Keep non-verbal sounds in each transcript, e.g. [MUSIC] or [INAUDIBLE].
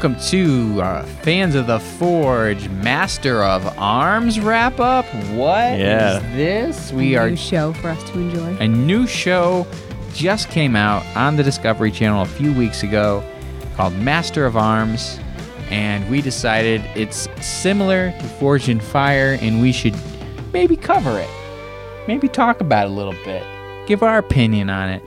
welcome to uh, fans of the Forge Master of Arms wrap up. What is Yeah. this? We are a new show for us to enjoy. a new show just came out on the Discovery Channel a few weeks ago called Master of Arms, and we decided it's similar to Forged in Fire, and we should maybe cover it, maybe talk about it a little bit, give our opinion on it.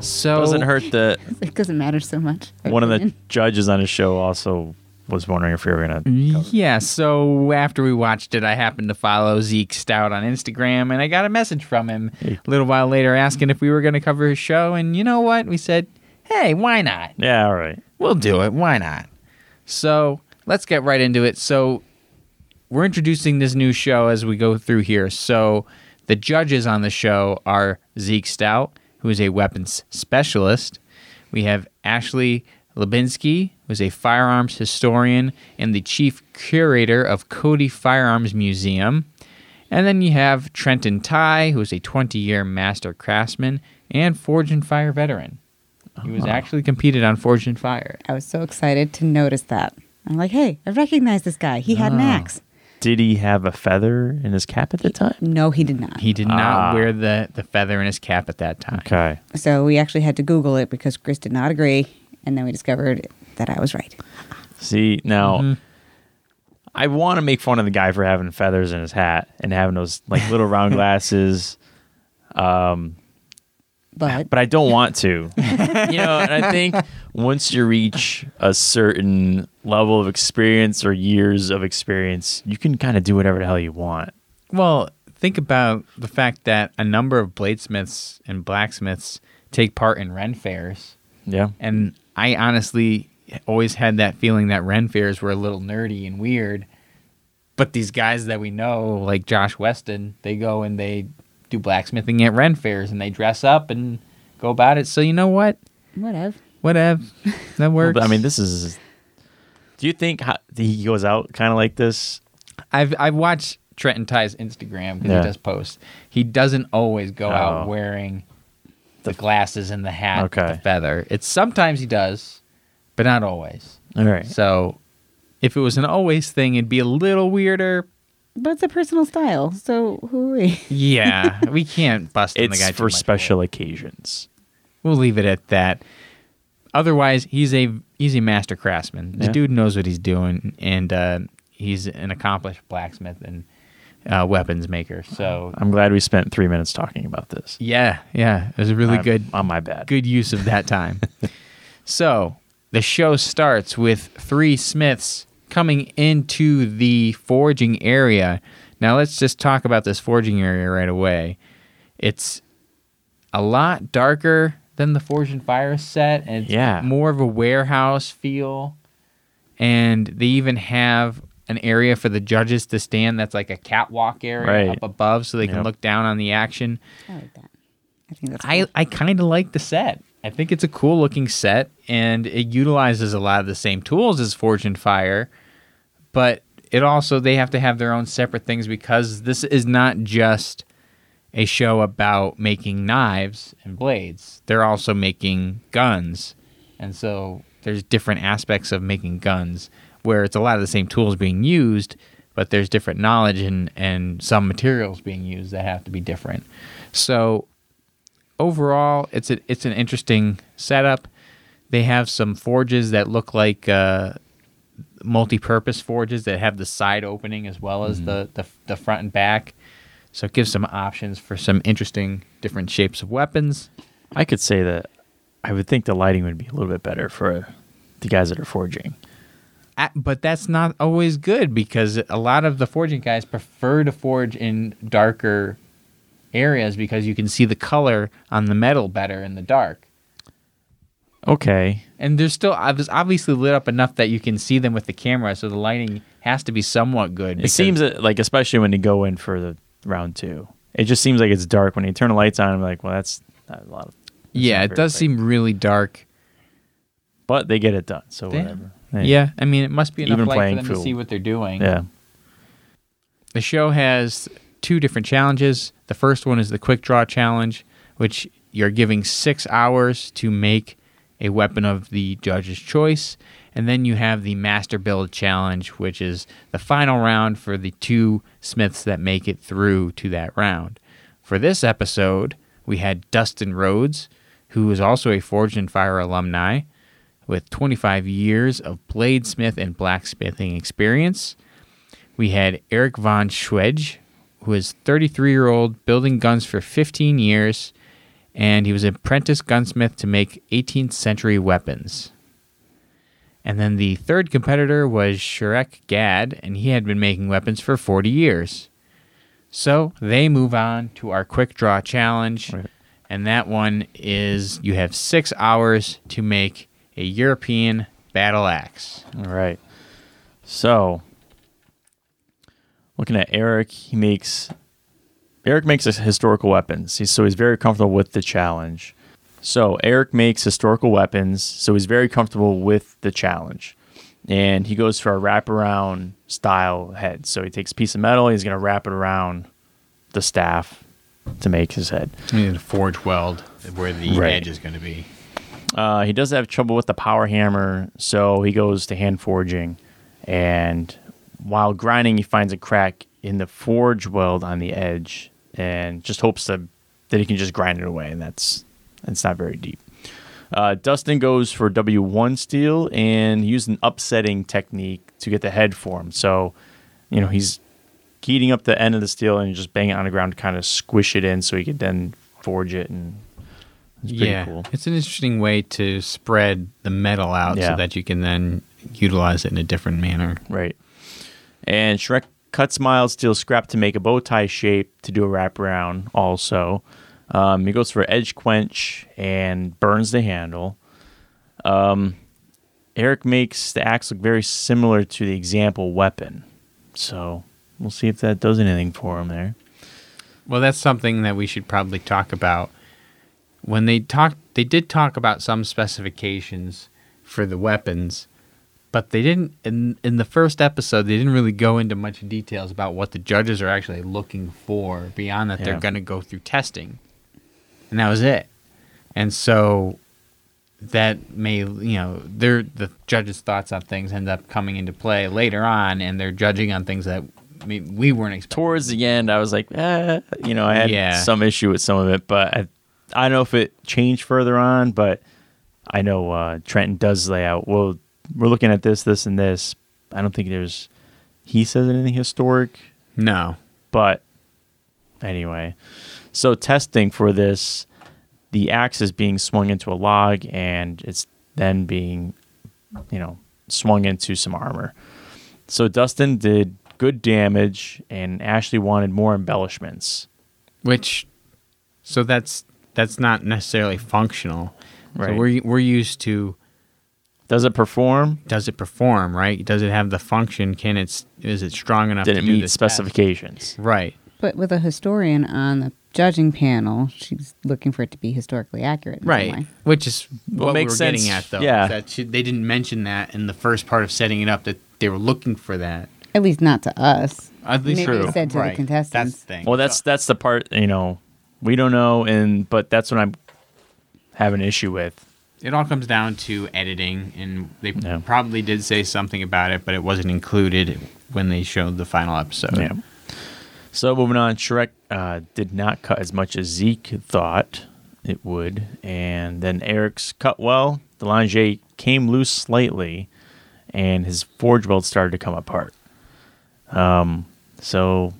So Doesn't hurt that [LAUGHS] It doesn't matter so much. one of the [LAUGHS] judges on his show also was wondering if we were gonna. Yeah, so after we watched it, I happened to follow Zeke Stout on Instagram, and I got a message from him Hey. a little while later asking if we were going to cover his show. And you know what? We said, hey, why not? Yeah, all right. We'll do it. Why not? So let's get right into it. So we're introducing this new show as we go through here. So the judges on the show are Zeke Stout, who is a weapons specialist. We have Ashley Hlebinsky, who's a firearms historian and the chief curator of Cody Firearms Museum. And then you have Trenton Tye, who is a 20 year master craftsman and Forged in Fire veteran. He was uh-huh. actually competed on Forged in Fire. I was so excited to notice that. I'm like, hey, I recognize this guy. He had an Oh. axe. Did he have a feather in his cap at the time? No, he did not. He did not Ah. wear the, the feather in his cap at that time. Okay. so we actually had to Google it because Chris did not agree. And then we discovered that I was right. See now, Mhm. I want to make fun of the guy for having feathers in his hat and having those like little round [LAUGHS] glasses, um, But but I don't want to. you know, and I think [LAUGHS] once you reach a certain level of experience or years of experience, you can kind of do whatever the hell you want. Well, think about the fact that a number of bladesmiths and blacksmiths take part in Ren fairs. Yeah. And I honestly always had that feeling that Ren fairs were a little nerdy and weird. But these guys that we know, like Josh Weston, they go and they do blacksmithing at Ren fairs and they dress up and go about it. So you know what? whatever. Whatever. That [LAUGHS] works. But I mean, this is. Do you think how, he goes out kind of like this? I've I've watched Trenton Tye's Instagram because Yeah. he does post. He doesn't always go Oh. out wearing the glasses and the hat, Okay. the feather. It's sometimes he does, but not always. All right. So if it was an always thing, it'd be a little weirder. But it's a personal style. So who are we? [LAUGHS] Yeah, we can't bust on the It's guy too for much special more. occasions. We'll leave it at that. Otherwise, he's a he's a master craftsman. The Yeah. dude knows what he's doing, and uh, he's an accomplished blacksmith and uh, weapons maker. So I'm glad we spent three minutes talking about this. Yeah, yeah. It was a really I'm- good On my bad. good use of that time. [LAUGHS] so the show starts with three smiths coming into the forging area. Now let's just talk about this forging area right away. It's a lot darker than the Forged in Fire set, and it's Yeah. more of a warehouse feel. And they even have an area for the judges to stand that's like a catwalk area Right. up above so they can look down on the action. I like that. I think that's I, cool. I kind of like the set. I think it's a cool looking set and it utilizes a lot of the same tools as Forged in Fire, but it also they have to have their own separate things because this is not just a show about making knives and blades. They're also making guns. And so there's different aspects of making guns where it's a lot of the same tools being used, but there's different knowledge and, and some materials being used that have to be different. So overall, it's a, it's an interesting setup. They have some forges that look like uh, multi-purpose forges that have the side opening as well as mm-hmm. the, the the front and back. So it gives some options for some interesting different shapes of weapons. I could say that I would think the lighting would be a little bit better for the guys that are forging. But that's not always good because a lot of the forging guys prefer to forge in darker areas because you can see the color on the metal better in the dark. Okay. And they're still uh, ob- it's obviously lit up enough that you can see them with the camera, so the lighting has to be somewhat good. It seems like, especially when you go in for the round two, it just seems like it's dark. When you turn the lights on, I'm like, well, that's not a lot of. yeah, it does bright. seem really dark. But they get it done, so Yeah. whatever. Yeah, I mean, it must be enough Even light for playing them to see what they're doing. Yeah. The show has two different challenges. The first one is the quick draw challenge, which you're giving six hours to make a weapon of the judge's choice. And then you have the Master Build Challenge, which is the final round for the two smiths that make it through to that round. For this episode, we had Dustin Rhodes, who is also a Forged in Fire alumni with 25 years of bladesmith and blacksmithing experience. We had Eric von Schwedge, who is 33 year old, building guns for 15 years, and he was an apprentice gunsmith to make 18th century weapons. And then the third competitor was Shrek Gad, and he had been making weapons for 40 years. So they move on to our quick draw challenge, Right. and that one is you have six hours to make a European battle axe. All right. So, looking at Eric, he makes Eric makes his historical weapons. He's, so he's very comfortable with the challenge. So Eric makes historical weapons. So he's very comfortable with the challenge, and he goes for a wraparound style head. So he takes a piece of metal. He's going to wrap it around the staff to make his head. You need a forge weld where the Right. edge is going to be. Uh, he does have trouble with the power hammer, so he goes to hand forging. And while grinding, he finds a crack in the forge weld on the edge, and just hopes that that he can just grind it away. And that's that's not very deep. Uh, Dustin goes for W1 steel and he used an upsetting technique to get the head formed. So, you know, he's heating up the end of the steel and just banging it on the ground to kind of squish it in so he could then forge it. And it's pretty yeah, cool. it's an interesting way to spread the metal out Yeah. so that you can then utilize it in a different manner. Right. And Shrek cuts mild steel scrap to make a bow tie shape to do a wraparound also. Um, he goes for edge quench and burns the handle. Um, Eric makes the axe look very similar to the example weapon. So we'll see if that does anything for him there. Well, that's something that we should probably talk about. When they talked, they did talk about some specifications for the weapons, but they didn't. In in the first episode, they didn't really go into much details about what the judges are actually looking for beyond that they're going to go through testing, and that was it. And so that may you know their the judges' thoughts on things end up coming into play later on, and they're judging on things that we weren't expecting. Towards the end, I was like, eh, you know, I had Yeah. some issue with some of it, but I, I don't know if it changed further on, but I know uh, Trenton does lay out, well, we're looking at this, this, and this. I don't think there's, he says anything historic, No, but anyway. So testing for this, the axe is being swung into a log and it's then being, you know, swung into some armor. So Dustin did good damage and Ashley wanted more embellishments. which so that's that's not necessarily functional so Right. we're we're used to Does it perform? does it perform right does it have the function can it is it strong enough Did to it do meet this specifications? task? right But with a historian on the judging panel, she's looking for it to be historically accurate. right which is Well, what we makes were getting sense. at though Yeah. that she, they didn't mention that in the first part of setting it up that they were looking for that At least not to us. at least Maybe they True. said to the contestants. that's the thing Well, that's that's the part you know we don't know, and but that's what I'm having an issue with. It all comes down to editing and they Yeah. probably did say something about it but it wasn't included when they showed the final episode Yeah. So moving on, Shrek uh, did not cut as much as Zeke thought it would, and then Eric's cut well. The lingerie came loose slightly, and his forge weld started to come apart. Um, so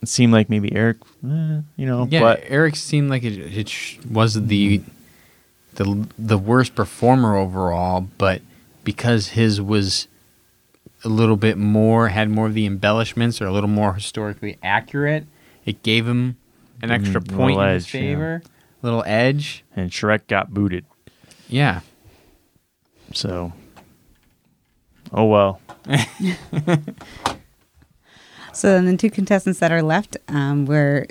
it seemed like maybe Eric, eh, you know, Yeah, but Eric seemed like it, it sh- was the the the worst performer overall, but because his was a little bit more had more of the embellishments or a little more historically accurate, it gave him an extra Mm, point little in his edge, yeah. favor, little edge. and Shrek got booted. Yeah, So, oh well. [LAUGHS] So then the two contestants that are left um, were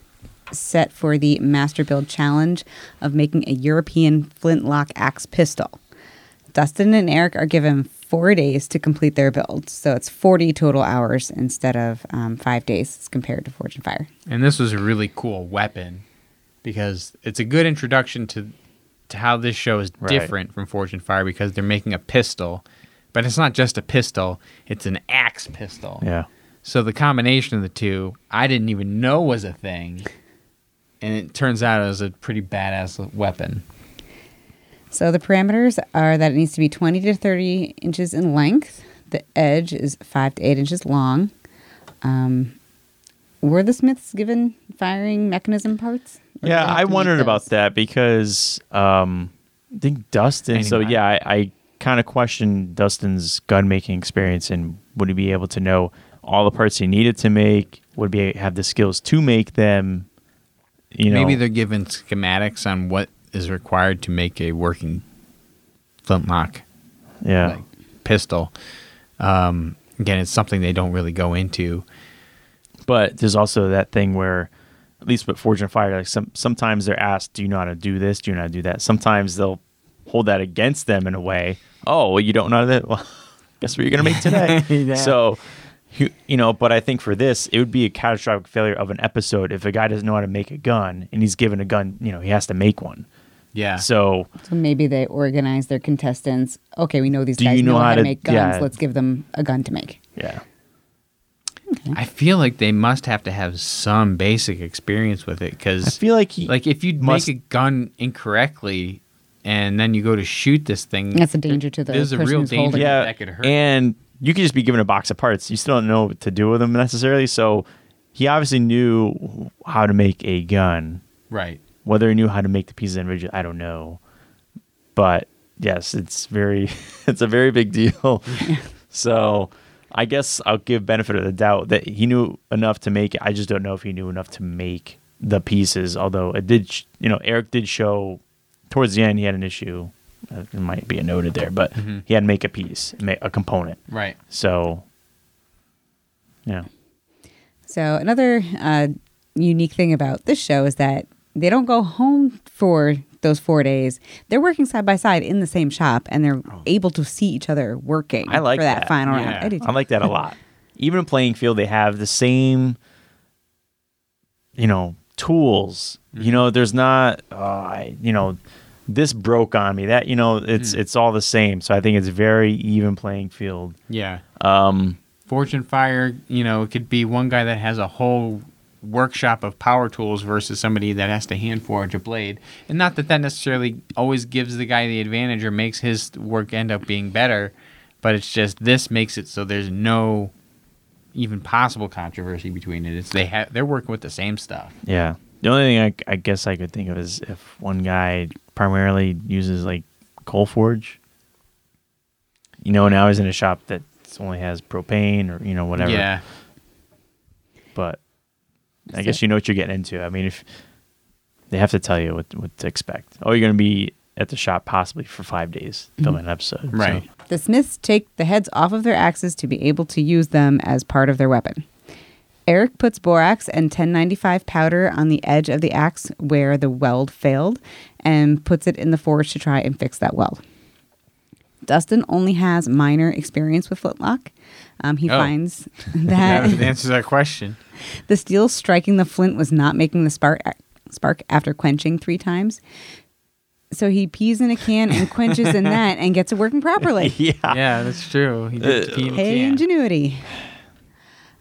set for the Master Build Challenge of making a European flintlock axe pistol. Dustin and Eric are given four days to complete their build. So it's 40 total hours instead of um, five days as compared to Forged in Fire. and this was a really cool weapon because it's a good introduction to to how this show is Right. different from Forged in Fire because they're making a pistol, but it's not just a pistol; it's an axe pistol. Yeah. So the combination of the two, I didn't even know was a thing, and it turns out it was a pretty badass weapon. So the parameters are that it needs to be 20 to 30 inches in length. The edge is 5 to 8 inches long. Um, were the Smiths given firing mechanism parts? Yeah, I wondered about that because um, I think Dustin. So yeah, I, I kind of questioned Dustin's gun making experience and would he be able to know all the parts he needed to make? Would be have the skills to make them? You know, Maybe they're given schematics on what is required to make a working flintlock yeah, like, pistol. Um, again, it's something they don't really go into. but there's also that thing where, at least with Forged in Fire, like some sometimes they're asked, "Do you know how to do this? Do you know how to do that?" Sometimes they'll hold that against them in a way. Oh, well, you don't know that. Well, [LAUGHS] guess what you're gonna make today. [LAUGHS] Yeah. So, you know, but I think for this, it would be a catastrophic failure of an episode if a guy doesn't know how to make a gun and he's given a gun. You know, he has to make one. Yeah. So So maybe they organize their contestants. Okay, we know these guys you know, know how, how to to- make guns. yeah. Let's give them a gun to make. yeah, I feel like they must have to have some basic experience with it because I feel like he, like, if you must- make a gun incorrectly and then you go to shoot this thing, That's a danger to the There's a real who's danger. yeah, that could hurt. and you could just be given a box of parts. You still don't know what to do with them necessarily. So he obviously knew how to make a gun. right? Whether he knew how to make the pieces individually, I don't know. But yes, it's very [LAUGHS] it's a very big deal. [LAUGHS] so I guess I'll give benefit of the doubt that he knew enough to make it. I just don't know if he knew enough to make the pieces. Although it did, you know, Eric did show towards the end he had an issue. Uh, it might be a noted there, but Mhm. he had to make a piece, ma- a component. Right. So, yeah, So another uh, unique thing about this show is that they don't go home for those four days. They're working side by side in the same shop, and they're able to see each other working. I like for that, that. final Yeah. round. I. I like that a lot. Even in playing field, they have the same, you know, tools. You know, there's not, uh, you know, this broke on me. That you know, it's it's all the same. So I think it's very even playing field. Yeah. Um, Forged in Fire, you know, it could be one guy that has a whole workshop of power tools versus somebody that has to hand forge a blade. And not that that necessarily always gives the guy the advantage or makes his work end up being better, but it's just this makes it so there's no even possible controversy between it. It's they have they're working with the same stuff. yeah. The only thing I, I guess I could think of is if one guy primarily uses like coal forge. You know, now he's in a shop that only has propane or you know whatever. Yeah. but I guess you know what you're getting into. I mean, if they have to tell you what what to expect. Oh, you're going to be at the shop possibly for five days filming mm-hmm. an episode. so- Right. The Smiths take the heads off of their axes to be able to use them as part of their weapon. Eric puts borax and 1095 powder on the edge of the axe where the weld failed and puts it in the forge to try and fix that weld. Dustin only has minor experience with flintlock. Um, he Oh. finds [LAUGHS] [LAUGHS] That that answers that question. [LAUGHS] the steel striking the flint was not making the spark spark after quenching three times. So he pees in a can and quenches in that and gets it working properly. yeah. Yeah, that's true. He did pee in the Hey, ingenuity.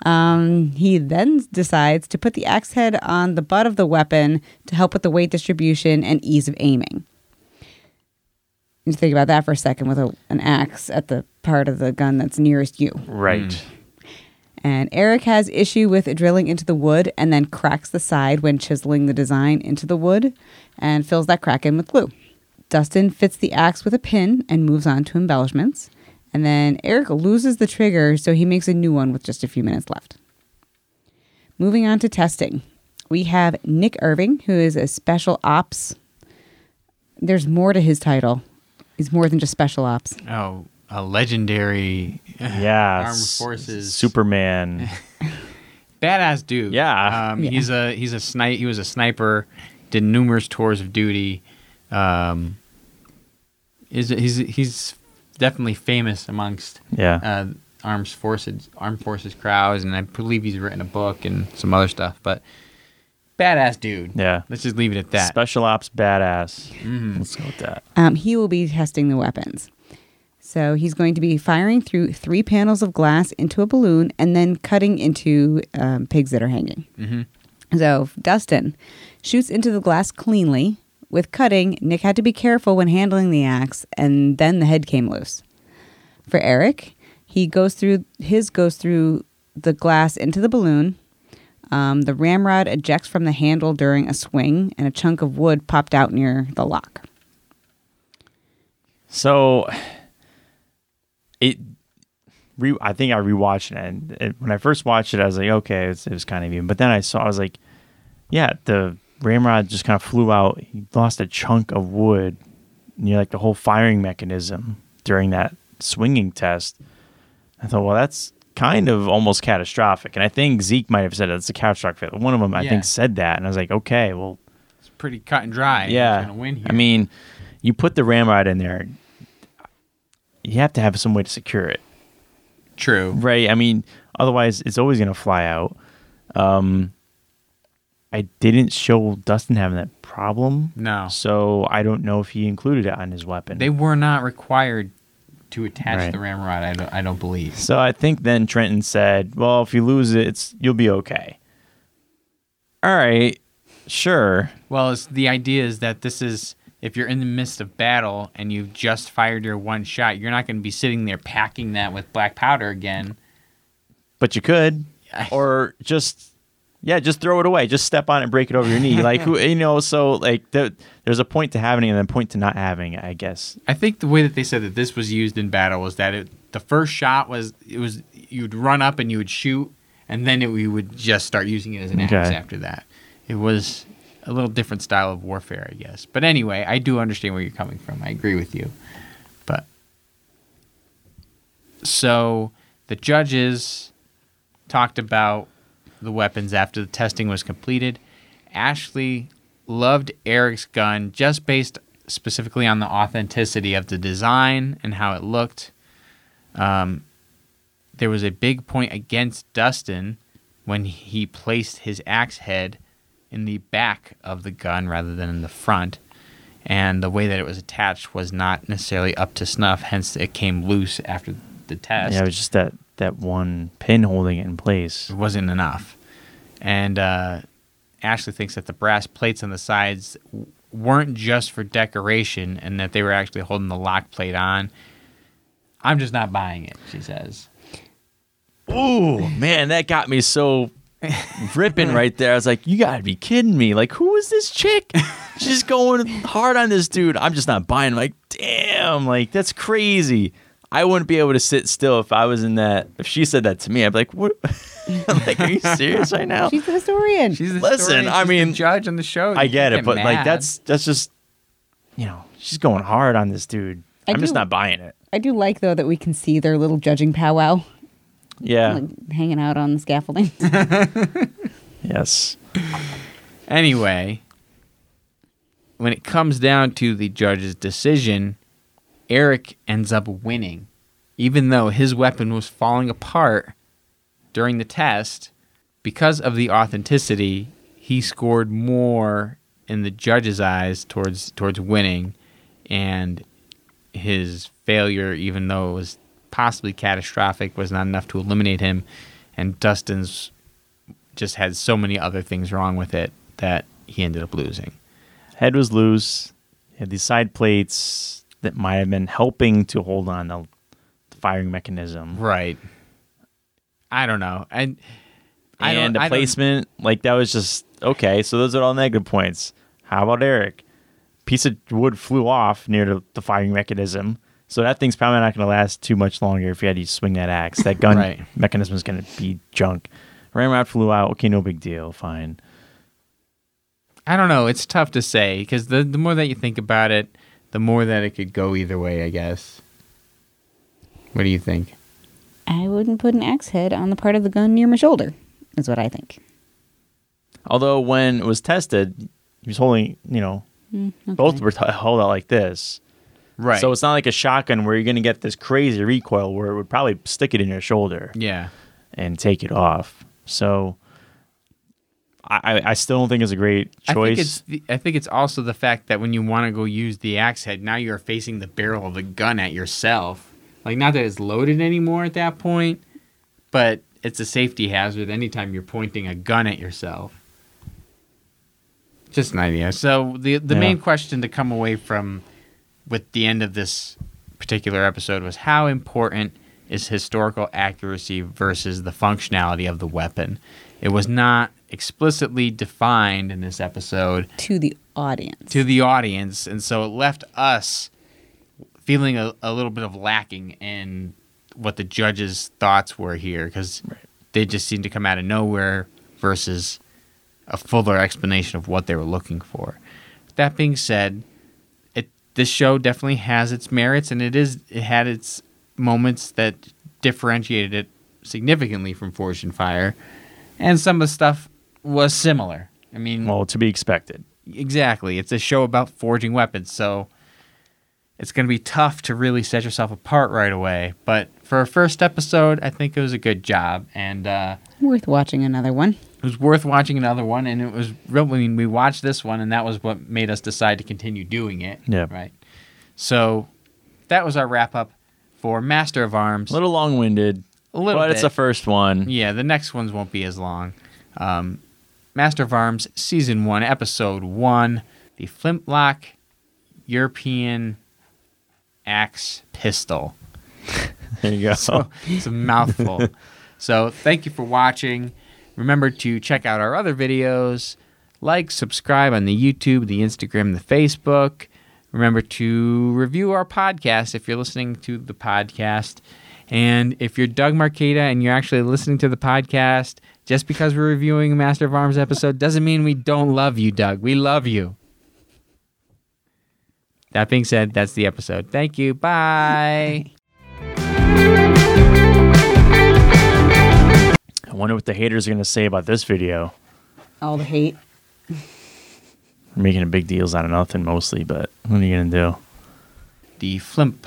Um, he then decides to put the axe head on the butt of the weapon to help with the weight distribution and ease of aiming. You think about that for a second with a, an axe at the part of the gun that's nearest you. Right. And Eric has issue with drilling into the wood and then cracks the side when chiseling the design into the wood and fills that crack in with glue. Dustin fits the axe with a pin and moves on to embellishments. And then Eric loses the trigger, so he makes a new one with just a few minutes left. Moving on to testing, we have Nick Irving, who is a special ops. There's more to his title. He's more than just special ops. Oh, a legendary Yeah. [LAUGHS] armed forces Superman. [LAUGHS] badass dude. Yeah. Um, Yeah. He's a he's a snipe. He was a sniper. Did numerous tours of duty. Um, is he's he's definitely famous amongst yeah. uh, armed forces armed forces crowds, and I believe he's written a book and some other stuff. But badass dude. Yeah. Let's just leave it at that. Special ops badass. Let's go with that. Um, he will be testing the weapons. So he's going to be firing through three panels of glass into a balloon and then cutting into um, pigs that are hanging. So Dustin shoots into the glass cleanly. With cutting, Nick had to be careful when handling the axe, and then the head came loose. For Eric, he goes through his goes through the glass into the balloon. Um, the ramrod ejects from the handle during a swing, and a chunk of wood popped out near the lock. So it re, I think I rewatched it and it, when I first watched it I was like okay it's, it was kind of even but then I saw I was like yeah the ramrod just kind of flew out he lost a chunk of wood near like the whole firing mechanism during that swinging test I thought well that's kind of almost catastrophic and I think Zeke might have said it's a catastrophic failure. one of them I Yeah. think said that and I was like okay well It's pretty cut and dry. yeah. Gonna win here. I mean, you put the ramrod in there, you have to have some way to secure it, true. right? I mean, otherwise it's always going to fly out. Um, I didn't show Dustin having that problem, No, so I don't know if he included it on his weapon. they were not required to attach Right. the ramrod. I don't. I don't believe. so I think then Trenton said, "Well, if you lose it, it's you'll be okay." All right, sure. Well, it's, the idea is that this is if you're in the midst of battle and you've just fired your one shot, you're not going to be sitting there packing that with black powder again. but you could or just yeah just throw it away just step on it and break it over your knee like who [LAUGHS] you know so like there, there's a point to having it and then a point to not having it i guess I think the way that they said that this was used in battle was that it, the first shot was it was you'd run up and you would shoot, and then it, you would just start using it as an axe Okay. after that. It was a little different style of warfare, I guess. But anyway, I do understand where you're coming from. I agree with you. But so the judges talked about the weapons after the testing was completed. Ashley loved Eric's gun just based specifically on the authenticity of the design and how it looked. Um, there was a big point against Dustin when he placed his axe head in the back of the gun rather than in the front. And the way that it was attached was not necessarily up to snuff, hence, it came loose after the test yeah it was just that that one pin holding it in place. It wasn't enough. And uh, Ashley thinks that the brass plates on the sides w- weren't just for decoration and that they were actually holding the lock plate on. I'm just not buying it, she says. Ooh, man that got me so ripping [LAUGHS] right there. I was like you gotta be kidding me. Like who is this chick? She's going hard on this dude. I'm just not buying like damn like that's crazy I wouldn't be able to sit still if I was in that. If she said that to me, I'd be like, "What? [LAUGHS] like, are you [LAUGHS] serious right now?" She's a historian. She's the Listen, historian, I she's the mean, judge on the show. I You get it, but like mad. that's that's just you know she's going hard on this dude. I I'm just do- not buying it. I do like though that we can see their little judging powwow, Yeah. like hanging out on the scaffolding. [LAUGHS] yes. Anyway, when it comes down to the judge's decision, Eric ends up winning. Even though his weapon was falling apart during the test, because of the authenticity, he scored more in the judge's eyes towards towards winning and his failure, even though it was possibly catastrophic, was not enough to eliminate him. And Dustin's just had so many other things wrong with it that he ended up losing. Head was loose. He had these side plates that might have been helping to hold on the, firing mechanism. Right. I don't know. And I and the placement, like that was just okay. So those are all negative points. How about Eric? Piece of wood flew off near the, the firing mechanism. So that thing's probably not going to last too much longer if you had to swing that axe. That gun Right. mechanism is going to be junk. Ramrod flew out. Okay, no big deal. Fine. I don't know. It's tough to say because the the more that you think about it, the more that it could go either way. I guess. What do you think? I wouldn't put an axe head on the part of the gun near my shoulder. Is what I think. Although when it was tested, he was holding, you know, Mm, okay. both were t- held out like this. Right. So it's not like a shotgun where you're going to get this crazy recoil where it would probably stick it in your shoulder yeah. and take it off. So I, I still don't think it's a great I think choice. it's the, I think it's also the fact that when you want to go use the axe head, now you're facing the barrel of the gun at yourself. Like not that it's loaded anymore at that point, but it's a safety hazard anytime you're pointing a gun at yourself. Just an idea. So the the Yeah. main question to come away from with the end of this particular episode was how important is historical accuracy versus the functionality of the weapon. It was not explicitly defined in this episode To the audience. to the audience, and so it left us feeling a, a little bit of lacking in what the judges' thoughts were here because they just seemed to come out of nowhere versus a fuller explanation of what they were looking for. That being said, it this show definitely has its merits, and it is it had its moments that differentiated it significantly from Forged in Fire, and some of the stuff was similar. I mean, well, to be expected. Exactly. It's a show about forging weapons, so it's going to be tough to really set yourself apart right away. But for a first episode, I think it was a good job, and uh, Worth watching another one. it was worth watching another one. And it was real. I mean, we watched this one, and that was what made us decide to continue doing it. Yeah. Right. So that was our wrap up for Master of Arms. A little long winded, A little but it's the first one. Yeah, the next ones won't be as long. Um, Master of Arms, Season 1, Episode 1, the Flintlock European Axe Pistol. [LAUGHS] There you go. So it's a mouthful. [LAUGHS] so thank you for watching. Remember to check out our other videos. Like, subscribe on the YouTube, the Instagram, the Facebook. Remember to review our podcast if you're listening to the podcast. And if you're Doug Marcaida and you're actually listening to the podcast, just because we're reviewing a Master of Arms episode doesn't mean we don't love you, Doug. We love you. That being said, that's the episode. Thank you. Bye. [LAUGHS] I wonder what the haters are going to say about this video. All the hate. We're making a big deals out of nothing mostly, but what are you going to do? the Flimp